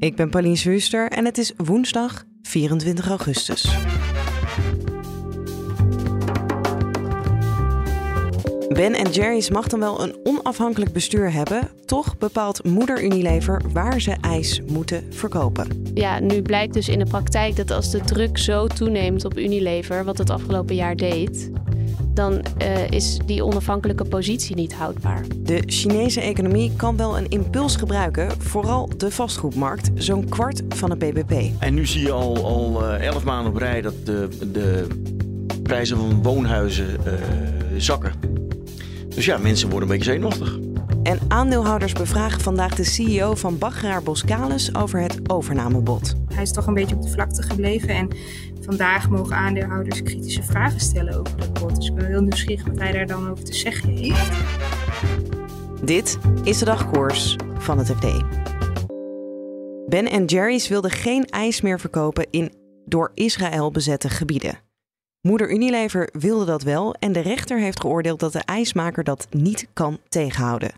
Ik ben Pauline Zwuster en het is woensdag 24 augustus. Ben Jerry's mag dan wel een onafhankelijk bestuur hebben. Toch bepaalt moeder Unilever waar ze ijs moeten verkopen. Ja, nu blijkt dus in de praktijk dat als de druk zo toeneemt op Unilever, wat het afgelopen jaar deed, dan uh, is die onafhankelijke positie niet houdbaar. De Chinese economie kan wel een impuls gebruiken, vooral de vastgoedmarkt, zo'n kwart van het BBP. En nu zie je al, al uh, elf maanden op rij dat de, de prijzen van woonhuizen uh, zakken. Dus ja, mensen worden een beetje zenuwachtig. En aandeelhouders bevragen vandaag de CEO van Bagraar Boskalis over het overnamebod. Hij is toch een beetje op de vlakte gebleven en vandaag mogen aandeelhouders kritische vragen stellen over dat bod. Dus ik ben heel nieuwsgierig wat hij daar dan over te zeggen heeft. Dit is de dagkoers van het FD. Ben Jerry's wilde geen ijs meer verkopen in door Israël bezette gebieden. Moeder Unilever wilde dat wel en de rechter heeft geoordeeld dat de ijsmaker dat niet kan tegenhouden.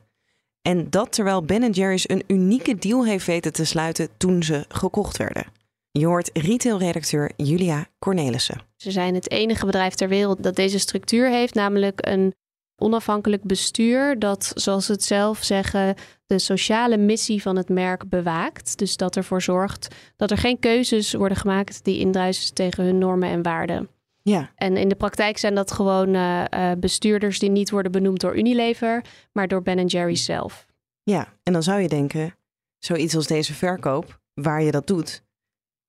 En dat terwijl Ben Jerry's een unieke deal heeft weten te sluiten toen ze gekocht werden. Je hoort retailredacteur Julia Cornelissen. Ze zijn het enige bedrijf ter wereld dat deze structuur heeft, namelijk een onafhankelijk bestuur dat, zoals ze het zelf zeggen, de sociale missie van het merk bewaakt. Dus dat ervoor zorgt dat er geen keuzes worden gemaakt die indruisen tegen hun normen en waarden. Ja. En in de praktijk zijn dat gewoon uh, bestuurders die niet worden benoemd door Unilever, maar door Ben Jerry's zelf. Ja, en dan zou je denken, zoiets als deze verkoop, waar je dat doet,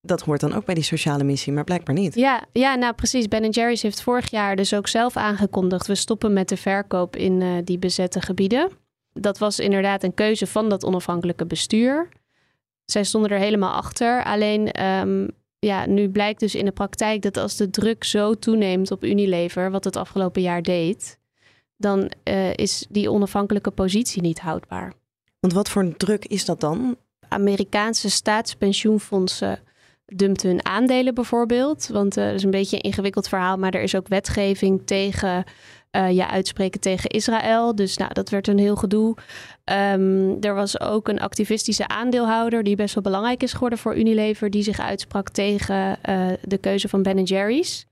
dat hoort dan ook bij die sociale missie, maar blijkbaar niet. Ja, ja nou precies. Ben Jerry's heeft vorig jaar dus ook zelf aangekondigd... we stoppen met de verkoop in uh, die bezette gebieden. Dat was inderdaad een keuze van dat onafhankelijke bestuur. Zij stonden er helemaal achter. Alleen um, ja, nu blijkt dus in de praktijk dat als de druk zo toeneemt op Unilever... wat het afgelopen jaar deed... dan uh, is die onafhankelijke positie niet houdbaar. Want wat voor druk is dat dan? Amerikaanse staatspensioenfondsen dumpt hun aandelen bijvoorbeeld. Want uh, dat is een beetje een ingewikkeld verhaal, maar er is ook wetgeving tegen uh, ja, uitspreken tegen Israël. Dus nou, dat werd een heel gedoe. Um, er was ook een activistische aandeelhouder die best wel belangrijk is geworden voor Unilever, die zich uitsprak tegen uh, de keuze van Ben Jerry's.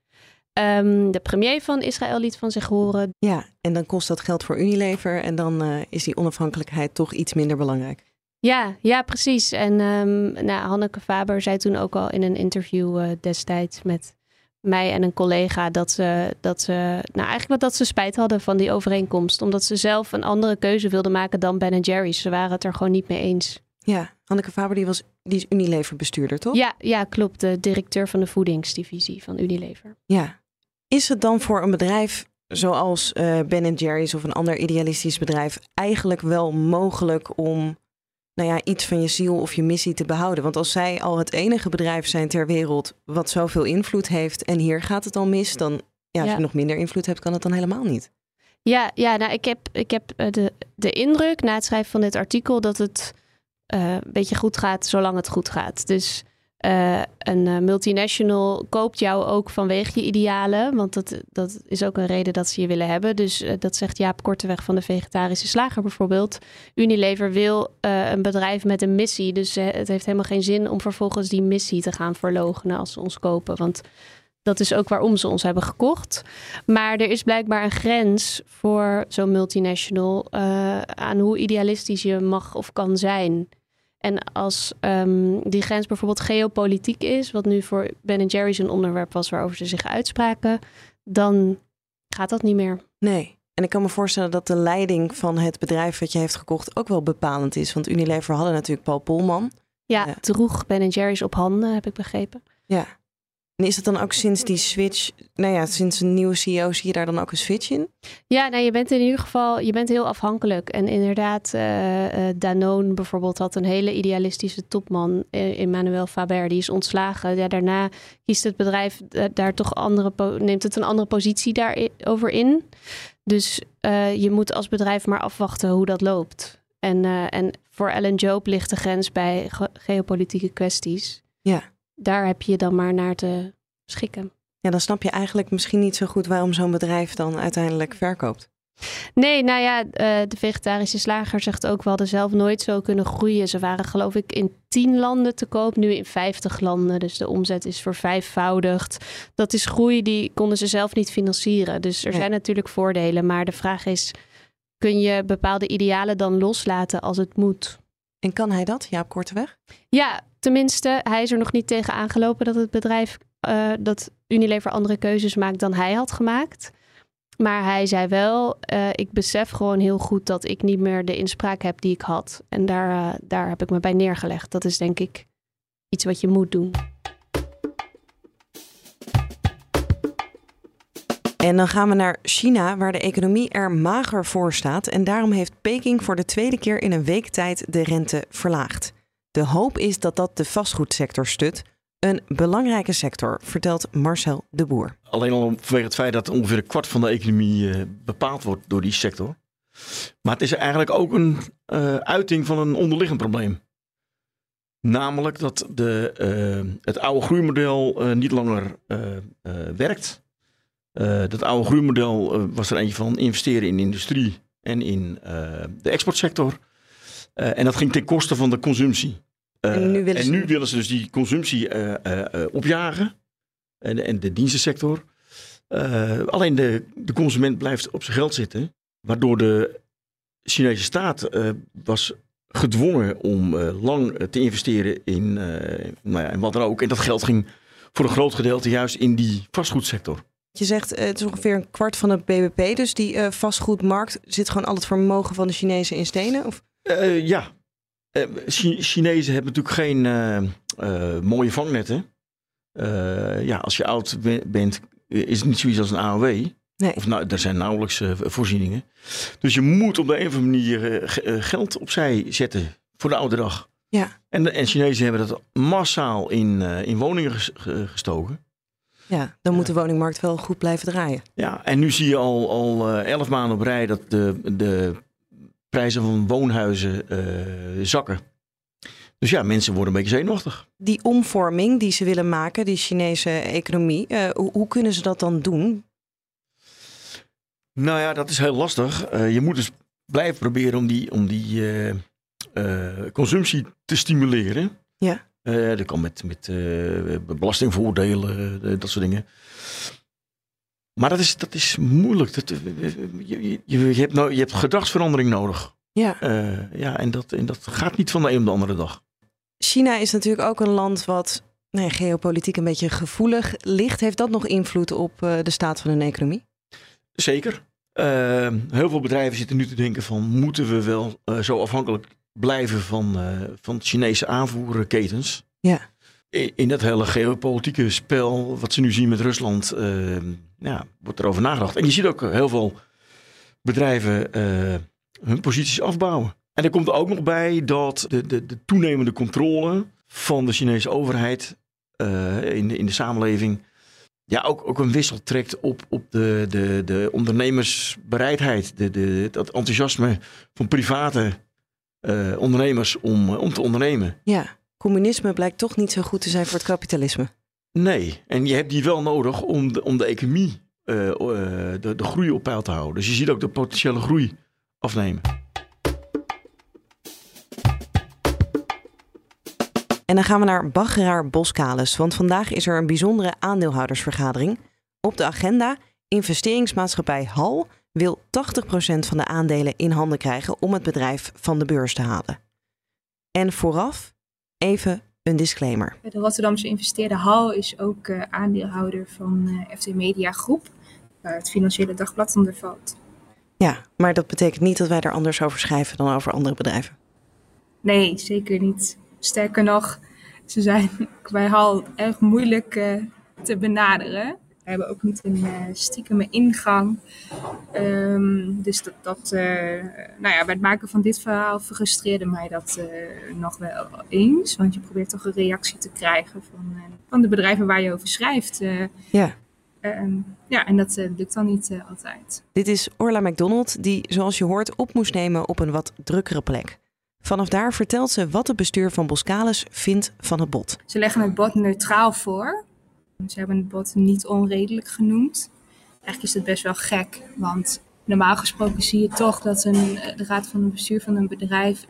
Um, de premier van Israël liet van zich horen. Ja, en dan kost dat geld voor Unilever en dan is die onafhankelijkheid toch iets minder belangrijk. Ja, ja, precies. En um, nou, Hanneke Faber zei toen ook al in een interview uh, destijds met mij en een collega dat ze, dat ze, nou eigenlijk wat dat ze spijt hadden van die overeenkomst. Omdat ze zelf een andere keuze wilden maken dan Ben Jerry's. Ze waren het er gewoon niet mee eens. Ja, Hanneke Faber die was, die is Unilever bestuurder, toch? Ja, ja, klopt. De directeur van de voedingsdivisie van Unilever. Ja. Is het dan voor een bedrijf zoals uh, Ben Jerry's of een ander idealistisch bedrijf eigenlijk wel mogelijk om nou ja, iets van je ziel of je missie te behouden. Want als zij al het enige bedrijf zijn ter wereld wat zoveel invloed heeft en hier gaat het al mis, dan ja, als je nog minder invloed hebt, kan het dan helemaal niet. Ja, ja nou, ik heb, ik heb de, de indruk na het schrijven van dit artikel dat het uh, een beetje goed gaat zolang het goed gaat. Dus uh, een uh, multinational koopt jou ook vanwege je idealen. Want dat, dat is ook een reden dat ze je willen hebben. Dus uh, dat zegt Jaap Korteweg van de Vegetarische Slager bijvoorbeeld. Unilever wil een bedrijf met een missie. Dus het heeft helemaal geen zin om vervolgens die missie te gaan verlogenen als ze ons kopen. Want dat is ook waarom ze ons hebben gekocht. Maar er is blijkbaar een grens voor zo'n multinational aan hoe idealistisch je mag of kan zijn. En als um, die grens bijvoorbeeld geopolitiek is, wat nu voor Ben Jerry's een onderwerp was waarover ze zich uitspraken, dan gaat dat niet meer. Nee. En ik kan me voorstellen dat de leiding van het bedrijf wat je heeft gekocht ook wel bepalend is. Want Unilever hadden natuurlijk Paul Polman. Ja, droeg Ben Jerry's op handen, heb ik begrepen. Ja. En is het dan ook sinds die switch, nou ja, sinds een nieuwe CEO, zie je daar dan ook een switch in? Ja, nou, je bent in ieder geval je bent heel afhankelijk. En inderdaad, uh, Danone bijvoorbeeld had een hele idealistische topman, uh, Emmanuel Faber, die is ontslagen. Ja, daarna kiest het bedrijf daar toch andere, neemt het een andere positie daarover in. Dus je moet als bedrijf maar afwachten hoe dat loopt. En, en voor Ellen Job ligt de grens bij geopolitieke kwesties. Ja daar heb je dan maar naar te schikken. Ja, dan snap je eigenlijk misschien niet zo goed waarom zo'n bedrijf dan uiteindelijk verkoopt. Nee, nou ja, eh, de vegetarische slager zegt ook wel, de zelf nooit zo kunnen groeien. Ze waren geloof ik in tien landen te koop, nu in 50 landen. Dus de omzet is vervijfvoudigd. Dat is groei die konden ze zelf niet financieren. Dus er zijn natuurlijk voordelen. Maar de vraag is, kun je bepaalde idealen dan loslaten als het moet? En kan hij dat, Jaap Korteweg? Ja, tenminste, hij is er nog niet tegen aangelopen dat het bedrijf, uh, dat Unilever andere keuzes maakt dan hij had gemaakt. Maar hij zei wel, uh, ik besef gewoon heel goed dat ik niet meer de inspraak heb die ik had. En daar, uh, daar heb ik me bij neergelegd. Dat is denk ik iets wat je moet doen. En dan gaan we naar China, waar de economie er mager voor staat. En daarom heeft Peking voor de tweede keer in een week tijd de rente verlaagd. De hoop is dat dat de vastgoedsector stut. Een belangrijke sector, vertelt Marcel de Boer. Alleen al vanwege het feit dat ongeveer een kwart van de economie uh, bepaald wordt door die sector. Maar het is eigenlijk ook een uh, uiting van een onderliggend probleem. Namelijk dat de, uh, het oude groeimodel niet langer werkt. dat oude groeimodel was er eentje van investeren in industrie en in de exportsector. Uh, en dat ging ten koste van de consumptie. Uh, en, nu willen, en nu willen ze dus die consumptie uh, opjagen. En, en, de dienstensector. alleen de, de consument blijft op zijn geld zitten. Waardoor de Chinese staat was gedwongen om lang te investeren in, nou ja, in wat dan ook. En dat geld ging voor een groot gedeelte juist in die vastgoedsector. Je zegt het is ongeveer een kwart van het BBP. Dus die vastgoedmarkt zit gewoon al het vermogen van de Chinezen in stenen? Of? Uh, ja. Uh, Chinezen hebben natuurlijk geen uh, mooie vangnetten. ja, als je oud bent, is het niet zoiets als een AOW. Nee. Of nou, er zijn nauwelijks voorzieningen. Dus je moet op de een of andere manier geld opzij zetten voor de oude dag. Ja. En, en Chinezen hebben dat massaal in, in woningen gestoken. Ja, dan moet de woningmarkt wel goed blijven draaien. Ja, en nu zie je al, al elf maanden op rij dat de, de prijzen van woonhuizen uh, zakken. Dus ja, mensen worden een beetje zenuwachtig. Die omvorming die ze willen maken, die Chinese economie, uh, hoe, hoe, kunnen ze dat dan doen? Nou ja, dat is heel lastig. Uh, je moet dus blijven proberen om die, om die consumptie te stimuleren. Ja. dat kan met, met belastingvoordelen, dat soort dingen. Maar dat is, dat is moeilijk. Dat, je, je, je, hebt nou, je hebt gedragsverandering nodig. Ja. Uh, ja, en dat, en dat gaat niet van de een op de andere dag. China is natuurlijk ook een land wat geopolitiek een beetje gevoelig ligt. Heeft dat nog invloed op uh, de staat van hun economie? Zeker. Uh, heel veel bedrijven zitten nu te denken van moeten we wel zo afhankelijk blijven van, van Chinese aanvoerketens? Ja in dat hele geopolitieke spel, wat ze nu zien met Rusland, uh, ja, wordt erover nagedacht. En je ziet ook heel veel bedrijven uh, hun posities afbouwen. En er komt er ook nog bij dat de, de, de toenemende controle van de Chinese overheid uh, in, de, in de samenleving ja, ook, ook een wissel trekt op, op de, de, de ondernemersbereidheid, de, de, dat enthousiasme van private ondernemers om, om te ondernemen. Ja communisme blijkt toch niet zo goed te zijn voor het kapitalisme. Nee, en je hebt die wel nodig om de, om de economie, uh, uh, de, de groei op peil te houden. Dus je ziet ook de potentiële groei afnemen. En dan gaan we naar Baggeraar Boskalis, want vandaag is er een bijzondere aandeelhoudersvergadering. Op de agenda investeringsmaatschappij HAL wil 80% van de aandelen in handen krijgen om het bedrijf van de beurs te halen. En vooraf Even een disclaimer. De Rotterdamse investeerder HAL is ook uh, aandeelhouder van uh, FD Media Groep, waar het Financiële Dagblad onder valt. Ja, maar dat betekent niet dat wij er anders over schrijven dan over andere bedrijven. Nee, zeker niet. Sterker nog, ze zijn bij HAL erg moeilijk uh, te benaderen. We hebben ook niet een uh, stiekeme ingang. Um, dus dat, dat uh, nou ja, bij het maken van dit verhaal frustreerde mij dat uh, nog wel eens. Want je probeert toch een reactie te krijgen van, van de bedrijven waar je over schrijft. ja. Um, ja, en dat lukt dan niet altijd. Dit is Orla McDonald, die, zoals je hoort, op moest nemen op een wat drukkere plek. Vanaf daar vertelt ze wat het bestuur van Boskalis vindt van het bod. Ze leggen het bod neutraal voor. Ze hebben het bod niet onredelijk genoemd. Eigenlijk is het best wel gek, want normaal gesproken zie je toch dat een, de raad van het bestuur van een bedrijf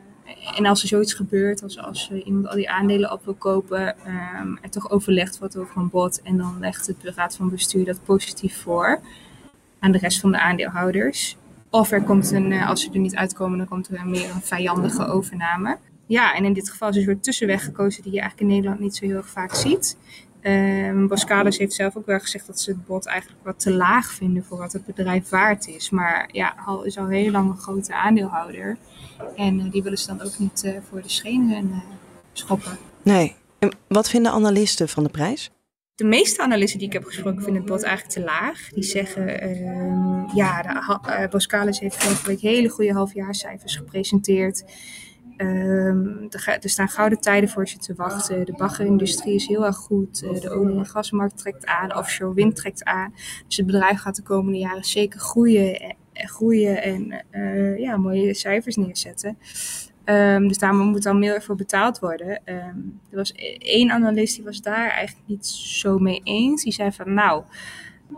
en als er zoiets gebeurt, als, als iemand al die aandelen op wil kopen, um, er toch overlegd wordt over een bod. En dan legt het de raad van bestuur dat positief voor aan de rest van de aandeelhouders. Of er komt een, als ze er niet uitkomen, dan komt er meer een vijandige overname. Ja, en in dit geval is een soort tussenweg gekozen die je eigenlijk in Nederland niet zo heel erg vaak ziet. Um, Boskalis heeft zelf ook wel gezegd dat ze het bod eigenlijk wat te laag vinden voor wat het bedrijf waard is. Maar ja, Hal is al heel lang een grote aandeelhouder. En uh, die willen ze dan ook niet uh, voor de schenen uh, schoppen. Nee. En wat vinden analisten van de prijs? De meeste analisten die ik heb gesproken vinden het bod eigenlijk te laag. Die zeggen, um, ja, de, Boskalis heeft vorige week hele goede halfjaarcijfers gepresenteerd. Um, er staan gouden tijden voor je te wachten. De baggerindustrie is heel erg goed. Uh, de olie- en gasmarkt trekt aan. Offshore wind trekt aan. Dus het bedrijf gaat de komende jaren zeker groeien, en, groeien en uh, ja, mooie cijfers neerzetten. Um, dus daar moet dan meer voor betaald worden. Um, er was e-, één analist die was daar eigenlijk niet zo mee eens. Die zei van nou,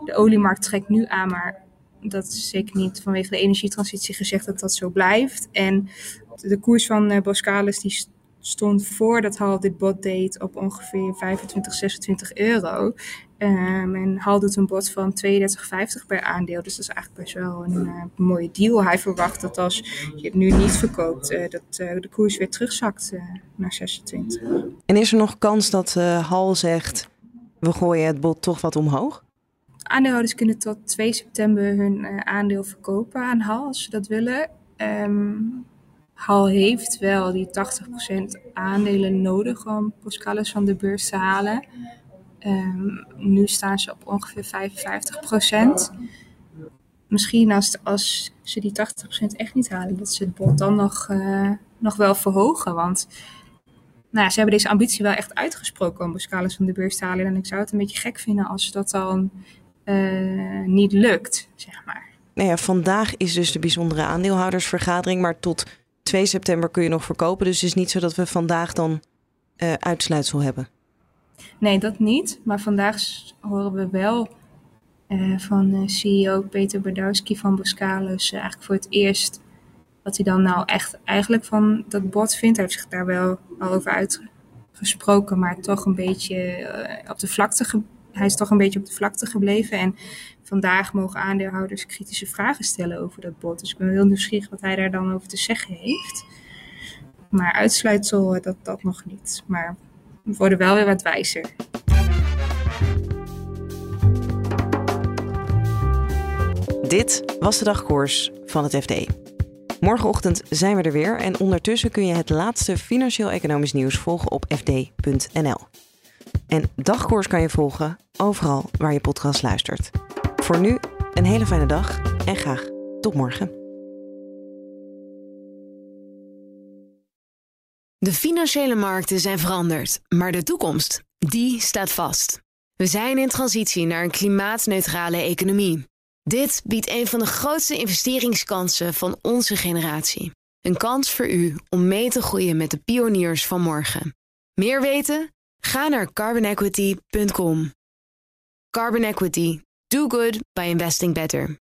de oliemarkt trekt nu aan, maar dat is zeker niet vanwege de energietransitie gezegd dat dat zo blijft. En de koers van uh, Boskalis die stond voordat Hal dit bod deed op ongeveer 25, 26 euro. Um, en Hal doet een bod van 32,50 per aandeel. Dus dat is eigenlijk best wel een uh, mooie deal. Hij verwacht dat als je het nu niet verkoopt, uh, dat uh, de koers weer terugzakt naar 26. En is er nog kans dat Hal zegt, we gooien het bod toch wat omhoog? Aandeelhouders kunnen tot 2 september hun aandeel verkopen aan Hal als ze dat willen. Um, Hal heeft wel die 80% aandelen nodig om Boskalis van de beurs te halen. Um, nu staan ze op ongeveer 55%. Misschien als, als ze die 80% echt niet halen, dat ze het bod dan nog, uh, nog wel verhogen. Want nou, ze hebben deze ambitie wel echt uitgesproken om Boskalis van de beurs te halen. En ik zou het een beetje gek vinden als dat dan uh, niet lukt, zeg maar. Nou ja, vandaag is dus de bijzondere aandeelhoudersvergadering, maar tot 2 september kun je nog verkopen. Dus het is niet zo dat we vandaag dan uh, uitsluitsel hebben. Nee, dat niet. Maar vandaag horen we wel uh, van uh, CEO Peter Bardowski van Boskalis eigenlijk voor het eerst wat hij dan nou echt eigenlijk van dat bod vindt. Hij heeft zich daar wel al over uitgesproken, maar toch een beetje op de vlakte hij is toch een beetje op de vlakte gebleven. En vandaag mogen aandeelhouders kritische vragen stellen over dat bod. Dus ik ben heel nieuwsgierig wat hij daar dan over te zeggen heeft. Maar uitsluitsel, dat, dat nog niet. Maar we worden wel weer wat wijzer. Dit was de dagkoers van het FD. Morgenochtend zijn we er weer en ondertussen kun je het laatste financieel-economisch nieuws volgen op fd.nl. En dagkoers kan je volgen overal waar je podcast luistert. Voor nu een hele fijne dag en graag tot morgen. De financiële markten zijn veranderd, maar de toekomst, die staat vast. We zijn in transitie naar een klimaatneutrale economie. Dit biedt een van de grootste investeringskansen van onze generatie. Een kans voor u om mee te groeien met de pioniers van morgen. Meer weten? Ga naar carbonequity.com. Carbon Equity. Do good by investing better.